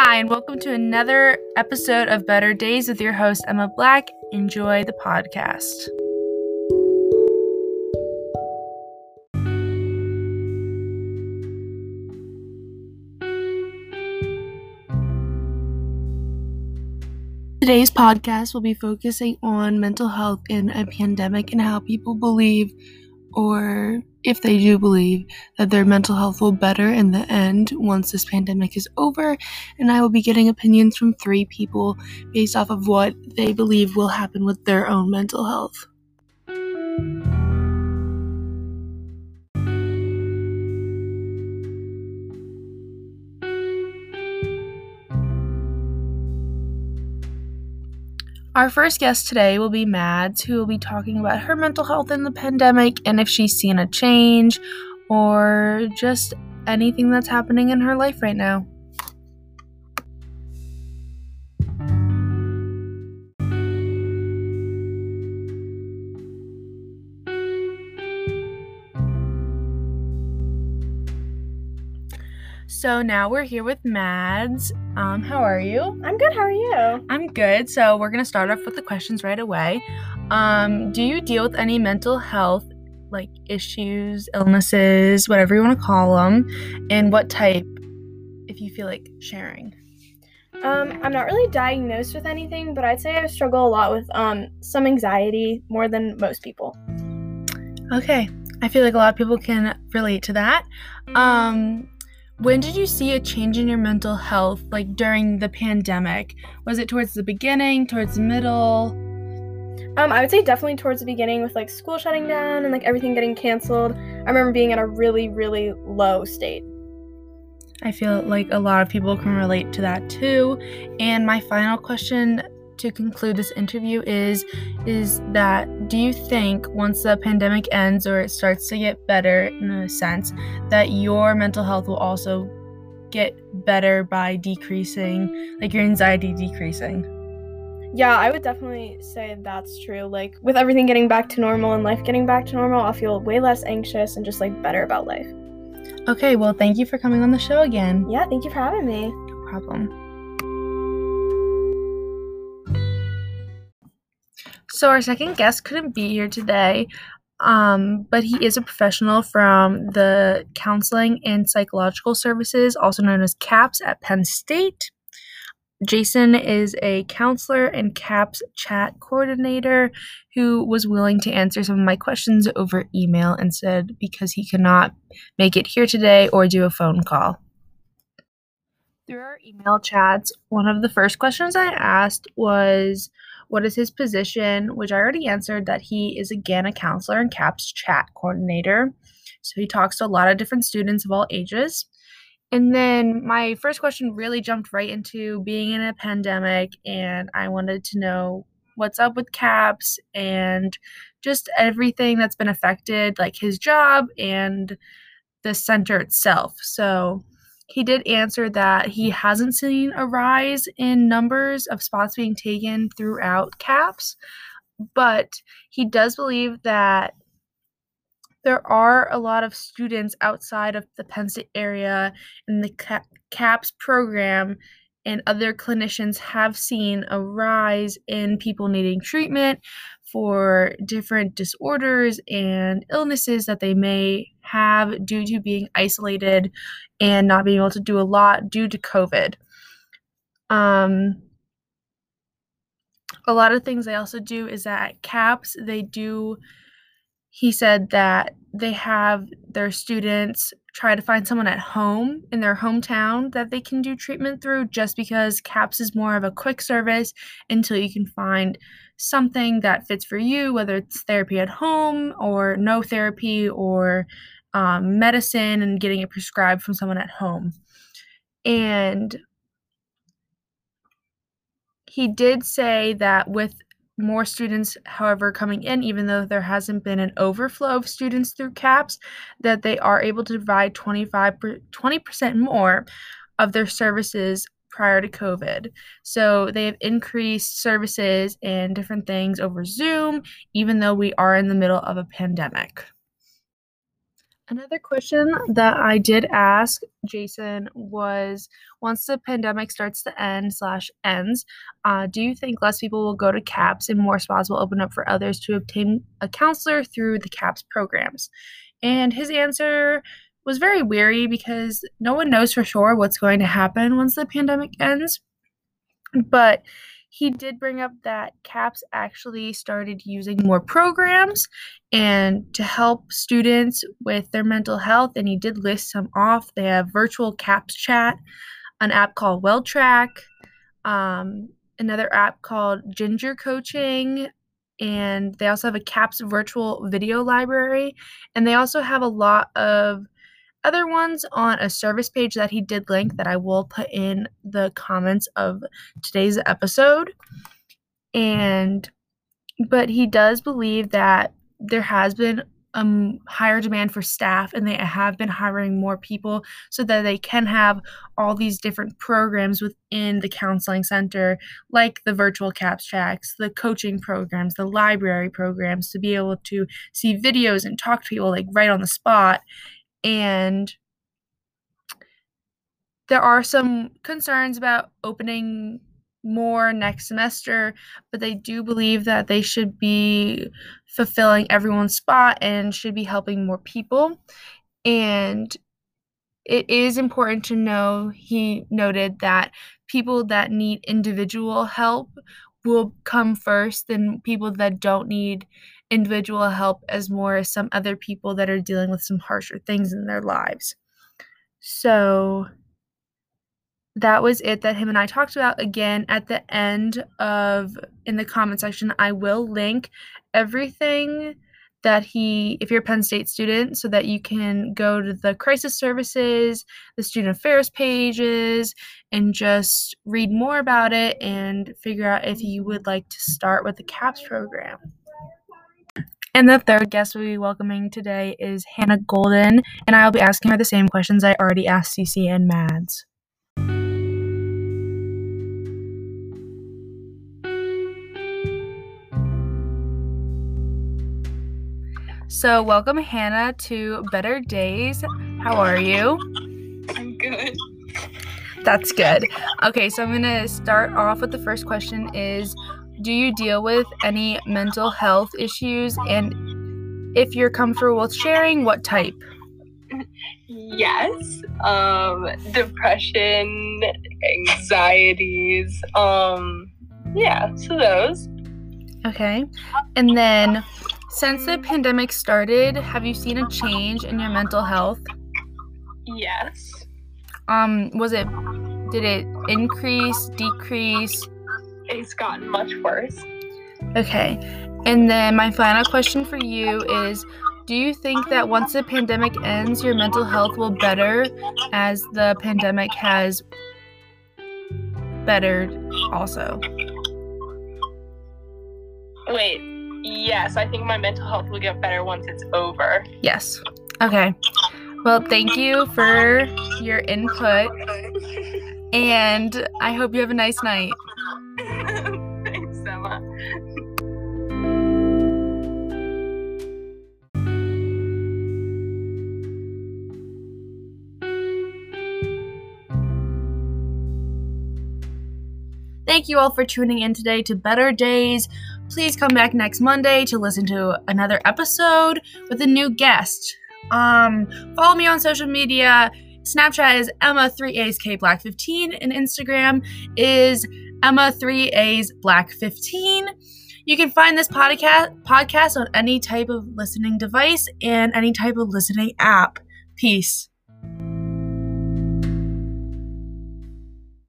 Hi, and welcome to another episode of Better Days with your host, Emma Black. Enjoy the podcast. Today's podcast will be focusing on mental health in a pandemic and how people believe or if they do believe that their mental health will better in the end once this pandemic is over, and I will be getting opinions from three people based off of what they believe will happen with their own mental health. Our first guest today will be Mads, who will be talking about her mental health in the pandemic and if she's seen a change or just anything that's happening in her life right now. So now we're here with Mads. Um, how are you? I'm good. How are you? I'm good. So we're gonna start off with the questions right away. Um, do you deal with any mental health like issues, illnesses, whatever you want to call them, and what type? If you feel like sharing. Um, I'm not really diagnosed with anything, but I'd say I struggle a lot with um some anxiety more than most people. Okay, I feel like a lot of people can relate to that. Um, when did you see a change in your mental health, like during the pandemic? Was it towards the beginning, towards the middle? Um, I would say definitely towards the beginning with like school shutting down and like everything getting canceled. I remember being in a really, really low state. I feel like a lot of people can relate to that too. And my final question to conclude this interview is is that do you think once the pandemic ends or it starts to get better in a sense that your mental health will also get better by decreasing like your anxiety decreasing? Yeah i would definitely say that's true. Like with everything getting back to normal and life getting back to normal i'll feel way less anxious and just like better about life. Okay well thank you for coming on the show again. Yeah thank you for having me. No problem So our second guest couldn't be here today, um, but he is a professional from the Counseling and Psychological Services, also known as CAPS, at Penn State. Jason is a counselor and CAPS chat coordinator who was willing to answer some of my questions over email instead because he could not make it here today or do a phone call. Through our email chats, one of the first questions I asked was what is his position? Which I already answered that he is again a counselor and CAPS chat coordinator. So he talks to a lot of different students of all ages. And then my first question really jumped right into being in a pandemic, and I wanted to know what's up with CAPS and just everything that's been affected, like his job and the center itself. So he did answer that he hasn't seen a rise in numbers of spots being taken throughout CAPS, but he does believe that there are a lot of students outside of the Penn State area in the CAPS program and other clinicians have seen a rise in people needing treatment for different disorders and illnesses that they may have due to being isolated and not being able to do a lot due to COVID. Um, a lot of things they also do is that at CAPS, they do, he said that they have their students try to find someone at home in their hometown that they can do treatment through just because CAPS is more of a quick service until you can find something that fits for you, whether it's therapy at home or no therapy or um, medicine and getting it prescribed from someone at home. And he did say that with more students, however, coming in, even though there hasn't been an overflow of students through CAPS, that they are able to provide 25 20% more of their services prior to COVID. So they have increased services and different things over Zoom, even though we are in the middle of a pandemic. Another question that I did ask Jason was once the pandemic starts to end slash ends, uh, do you think less people will go to CAPS and more spots will open up for others to obtain a counselor through the CAPS programs? And his answer was very weary because no one knows for sure what's going to happen once the pandemic ends. But he did bring up that CAPS actually started using more programs and to help students with their mental health. And he did list some off. They have virtual CAPS chat, an app called WellTrack, um, another app called Ginger Coaching, and they also have a CAPS virtual video library. And they also have a lot of other ones on a service page that he did link that I will put in the comments of today's episode. And but he does believe that there has been a um, higher demand for staff and they have been hiring more people so that they can have all these different programs within the counseling center like the virtual caps tracks the coaching programs the library programs to be able to see videos and talk to people like right on the spot and there are some concerns about opening more next semester, but they do believe that they should be fulfilling everyone's spot and should be helping more people. And it is important to know, he noted that people that need individual help will come first than people that don't need individual help as more as some other people that are dealing with some harsher things in their lives. So that was it that him and I talked about. Again, at the end of in the comment section, I will link everything that he, if you're a Penn State student, so that you can go to the crisis services, the student affairs pages, and just read more about it and figure out if you would like to start with the CAPS program. And the third guest we'll be welcoming today is Hannah Golden, and I'll be asking her the same questions I already asked CC and Mads. So, welcome Hannah to Better Days. How are you? I'm good. That's good. Okay, so I'm going to start off with the first question is do you deal with any mental health issues and if you're comfortable with sharing, what type? Yes. Um depression, anxieties, um yeah, so those. Okay. And then since the pandemic started, have you seen a change in your mental health? Yes. Um, was it did it increase, decrease? It's gotten much worse. Okay. And then my final question for you is do you think that once the pandemic ends, your mental health will better as the pandemic has bettered also? Wait, yes, I think my mental health will get better once it's over. Yes. Okay. Well, thank you for your input, and I hope you have a nice night. Thank you all for tuning in today to Better Days. Please come back next Monday to listen to another episode with a new guest. Um, follow me on social media. Snapchat is Emma3A's Black 15 and Instagram is Emma3A's Black 15. You can find this podcast podcast on any type of listening device and any type of listening app. Peace.